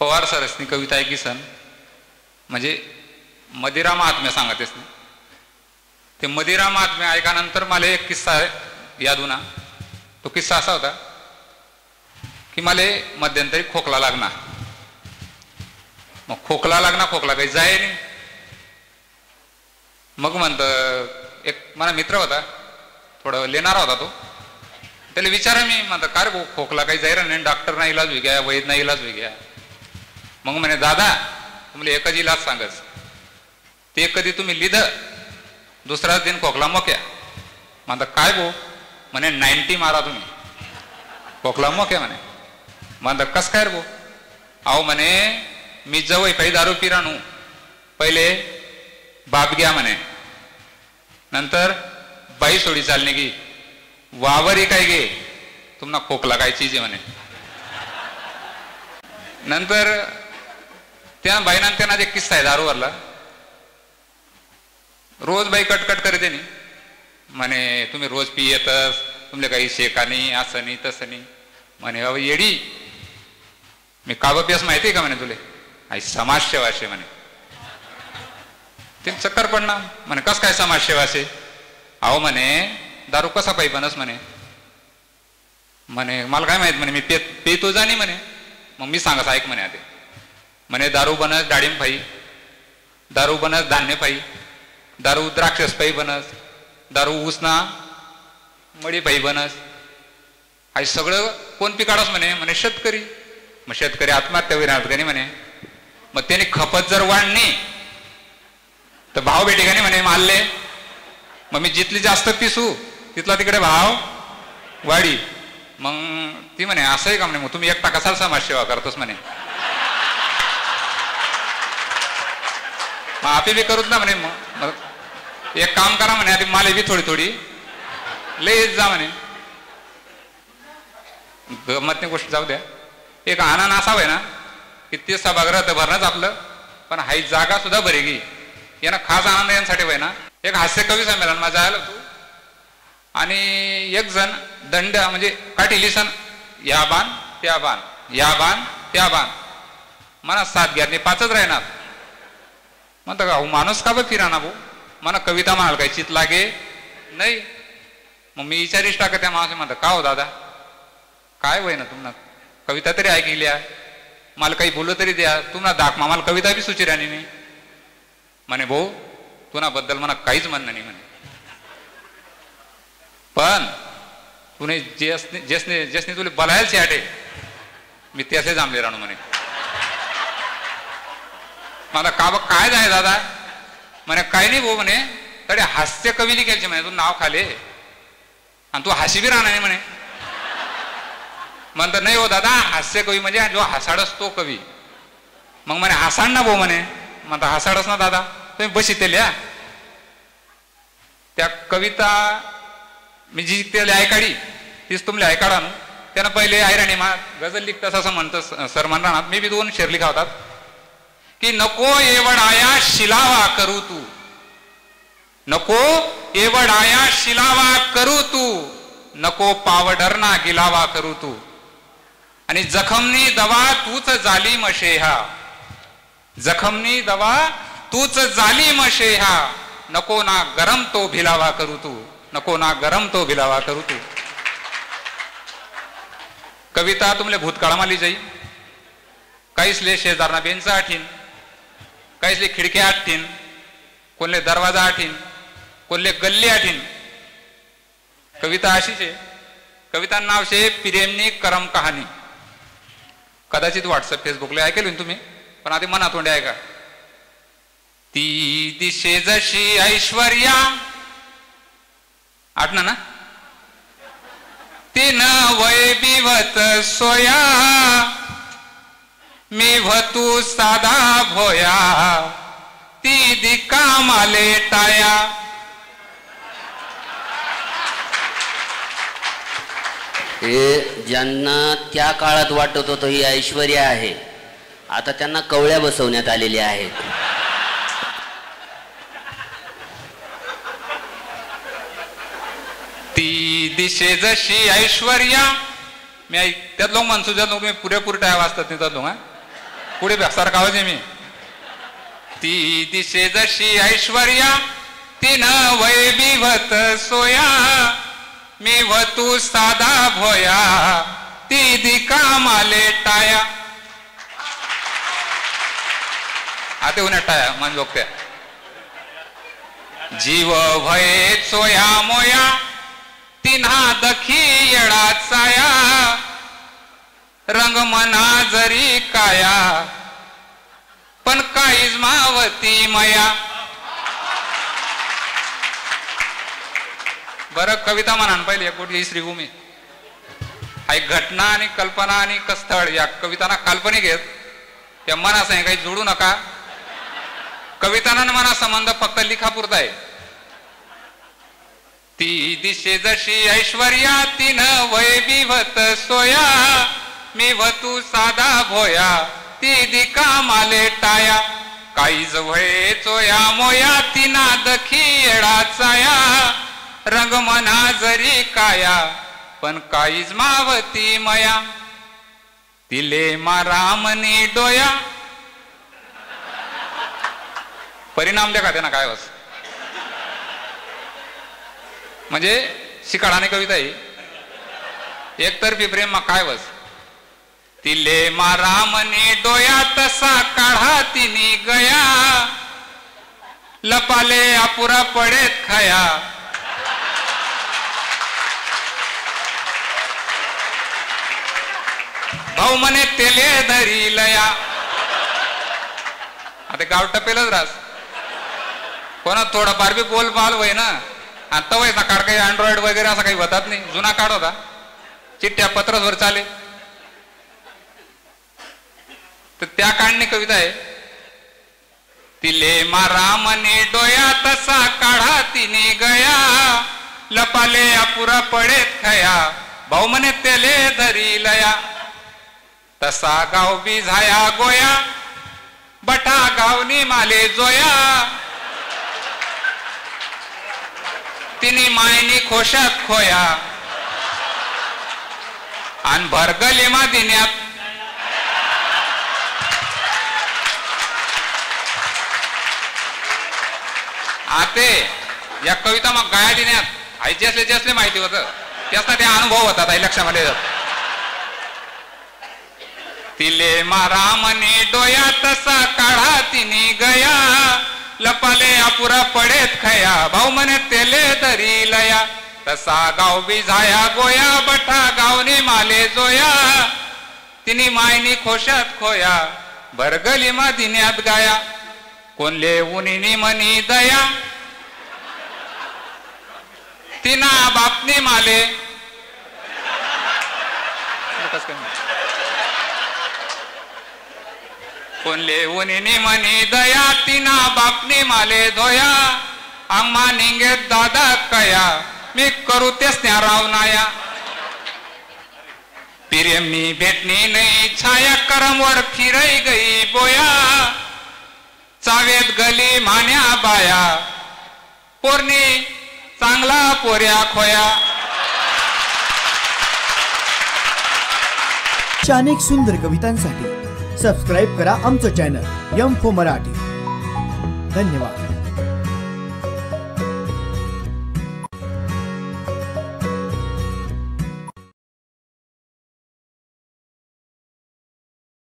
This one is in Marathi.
पवार सरसनी कविता ऐकी सन म्हणजे मदिरा महात्म्य सांगत नाही ते मदिरा महात्म्य ऐकानंतर मला एक किस्सा आहे ना तो किस्सा असा होता की मला मध्यंतरी खोकला लागणार मग खोकला लागणार खोकला काही जाय नाही. मग म्हणत एक मला मित्र होता थोडं लेणारा होता तो. त्याला विचारा मी म्हणतं का रे भाऊ खोकला काही जाहीर नाही डॉक्टर नाही इलाज होई घ्या वैद नाही इलाज होई घ्या मग म्हणे दादा तुम्हाला एकच इलाज सांगच ते कधी तुम्ही लिध दुसरा दिन खोकला मोक्या. म्हणता काय भाऊ? म्हणे नाईन्टी मारा तुम्ही. खोकला मोक्या म्हणे. म्हणता कस काय रे भाऊ? अहो म्हणे मी जवळ काही दारू पिराणू पहिले बाप घ्या म्हणे. नंतर बाई सोडी चालणे की वावरी काय गे तुम्हाला खोकला काय चीज म्हणे. नंतर त्या बाईना त्यांना एक किस्सा आहे दारूवरला रोज बाई कटकट करते नी. म्हणे तुम्ही रोज पियेतच तुमले काही शेका नाही असं नाही तसं नाही म्हणे बाबा येडी मी काबा पियास माहिती आहे का? म्हणे तुले. आई समाजसेवा असे म्हणे. ते चक्कर पडणार म्हणे कस काय समाजसेवा असे अहो म्हणे दारू कसा पाहिजे बनस म्हणे. म्हणे मला काय माहीत म्हणे मी पे पेतो जाणी म्हणे. मग मी सांगा ऐक म्हणे आधी. म्हणे दारू बनस डाळिंब फाई दारू बनस धान्य फाई दारू द्राक्षस पाई बनस. दारू उसना मळी पाई बनस. आई सगळं कोण पिकाडस म्हणे? म्हणे शेतकरी. मग शेतकरी आत्महत्या होईल का म्हणे. मग त्याने खपत जर वाढणी तर भाव भेटे का नाही म्हणे मारले. मग मी जिथली जास्त पिसू तिथला तिकडे भाव वाढी. मग ती म्हणे असंही का म्हणे मग तुम्ही एकटा कसा समाजसेवा करतोस म्हणे? मग आपे बी करूच ना म्हणे मग एक काम करा म्हणे आधी माले बी थोडी थोडी. लय जा म्हणे. गमतने गोष्ट जाऊ द्या. एक आनंद असावं ना की ते सभागृह तर भरणंच आपलं पण हाई जागा सुद्धा बरी गी यानं खास आनंद यांसाठी वय ना. एक हास्य कवी संमेलन माझा आलं तू आणि एक जण दंड म्हणजे काठी लिसन या बाण त्या बाण या बाण त्या बाण. मला सात घ्या पाचच राहणार. म्हणतो का माणूस का बघ फिराना भाऊ? मला कविता म्हणाल काय चित लागे? नाही. मग मी विचारीस टाकत त्या माणूस म्हणतो का हो दादा? काय वय ना तुम्हाला? कविता तरी ऐकली मला काही बोललं तरी द्या. तुम्हाला दाख मला कविता बी सुची राणी नाही. म्हणे भाऊ तुनाबद्दल मला काहीच म्हणणं नाही म्हणे. पण तुने जेसने जेसने जेसने तुला बलायला आटे मी त्याचे जांभले राहणू म्हणे. मला का काय जाय दादा? म्हणे काय नाही भाऊ म्हणे तरी हास्य कवी लिखायचे म्हणे तू नाव खाले आणि तू हसी बी राहणार नाही म्हणे. म्हणतो नाही हो दादा हास्य कवी म्हणजे जो हसाडस तो कवी. मग म्हणे हसाड ना भाऊ म्हणे. म्हणता हसाडस ना दादा तुम्ही बशी ते लिहा त्या कविता मी जी त्याला ऐकाडी तीच तुमले ऐकाडा त्यानं पहिले आयराणी मा गजल लिखतस असं म्हणतं सर म्हणणार मी बी दोन शेर लिखावतात. की नको एवढाया शिलावा करू तू. नको एवढाया शिलावा करू तू. नको पावडरना गिलावा करू तू. आणि जखमनी दवा तूच झाली मशेहा. जखमनी दवा तूच झाली मशेहा. नको ना गरम तो भिलावा करू तू. नको ना गरम तो भिलावा करू तू. कविता तुमले भूतकाळामाली जाई. काहीसले शेजारना बेंचा आठीन. काहीसले खिडक्या आठीन कोणले दरवाजा आठीन कोणले गल्ली आठीन कविता अशीच आहे. कविता नाव शे प्रेमनी करम कहाणी कदाचित व्हॉट्सअप फेसबुकला ऐकेल तुम्ही पण आधी मना तोंडे ऐका. ती दिशे जशी ऐश्वर्या. आठना ना? तीन वय बिवत सोया. मी भतू साधा भोया ती दिका माले टाया. हे ज्यांना त्या काळात वाटत होतं ही ऐश्वर्य आहे आता त्यांना कवळ्या बसवण्यात आलेल्या आहेत. ती दिशे जशी ऐश्वर्या मी त्यात लोक म्हणसू ज्यात लोक मी पुरेपूर टाय वाचतात नाही लोक हा? पुढे सारखा आवाज आहे मी? ती दिशे जशी ऐश्वर्या तिनं वय सोया. मी वतू साधा भोया ती दिका माले टाया. आता उन्हा टाया मन बघत्या जीव भये सोया मोया तिन्हा दखी येडा चाया. रंग मना जरी काया पण काहीच मावती मया. बर कविता म्हणान पहिले कुठली? श्रीभूमी. आई एक घटना आणि कल्पना आणि कस्थळ या कविताना काल्पनिक आहेत. त्या मनास काही जोडू नका. कविताना मना संबंध फक्त लिखापुरता आहे. ती दिशे जशी ऐश्वर्या तिनं वय बिवत सोया. मी वतू साधा भोया ती दिका माले टाया. काहीच वय चोया मोया तिना दखी येडा चाया. रंग मना जरी काया पण काहीच मावती मया. तिले मारामनी डोया. परिणाम द्या का त्यांना काय बस म्हणजे शिकाडाने कविता आहे एकतर्फी प्रेम मग काय बस तिले मारामनी डोया तसा काढा तिने गया. लपाले अपुरा पडेत खाया. भाऊ म्हणे तेले धरी लया. आता गाव टपेलच रास. कोणा थोडाफार बी बोल पाल वय ना? आता वय ना काढ काही अँड्रॉइड वगैरे असा काही होतात नाही. जुना काढ होता. चिठ्ठ्या पत्रसवर चाले. तर त्या काढणे कविता आहे. तिले मारा मने डोया तसा काढा तिने गया. लपाले अपुरा पडेत खया. भाऊ म्हणे तेले धरी लया. तसा गाव बी झाया गोया. बटा गावनी माले जोया. तिने मायनी खोशात खोया. आणि भरगले मा दिन्यात आते. या कविता मग गाया दिन्यात आईची असले जे असले माहिती होत. त्याचा ते अनुभव होता ताई लक्षामध्ये तिले मारा मने डोया तसा काढा तिने गया. लपाले अपुरा पडेत खया. भाऊ म्हणे तेले दरी लया. तसा गाव बिझाया गोया बठा गावने माले जोया. तिने मायनी खोशात खोया. भरगली मा दिन्यात गाया. कोणले उनी मनी दया. तिना बापनी माले. कोणले उनी मनी दया तिना बापनी माले धोया. आम्हा निंगे दादा कया. मी करू तेच राव नाया. पिरेमनी भेटणी नाही छाया करमवर फिरई गई बोया. चावेत गली मान्या बाया. पोरणी चांगला पोऱ्या खोया. अनेक सुंदर कवितांसाठी सबस्क्राईब करा आमचं चॅनल यम फो मराठी. धन्यवाद.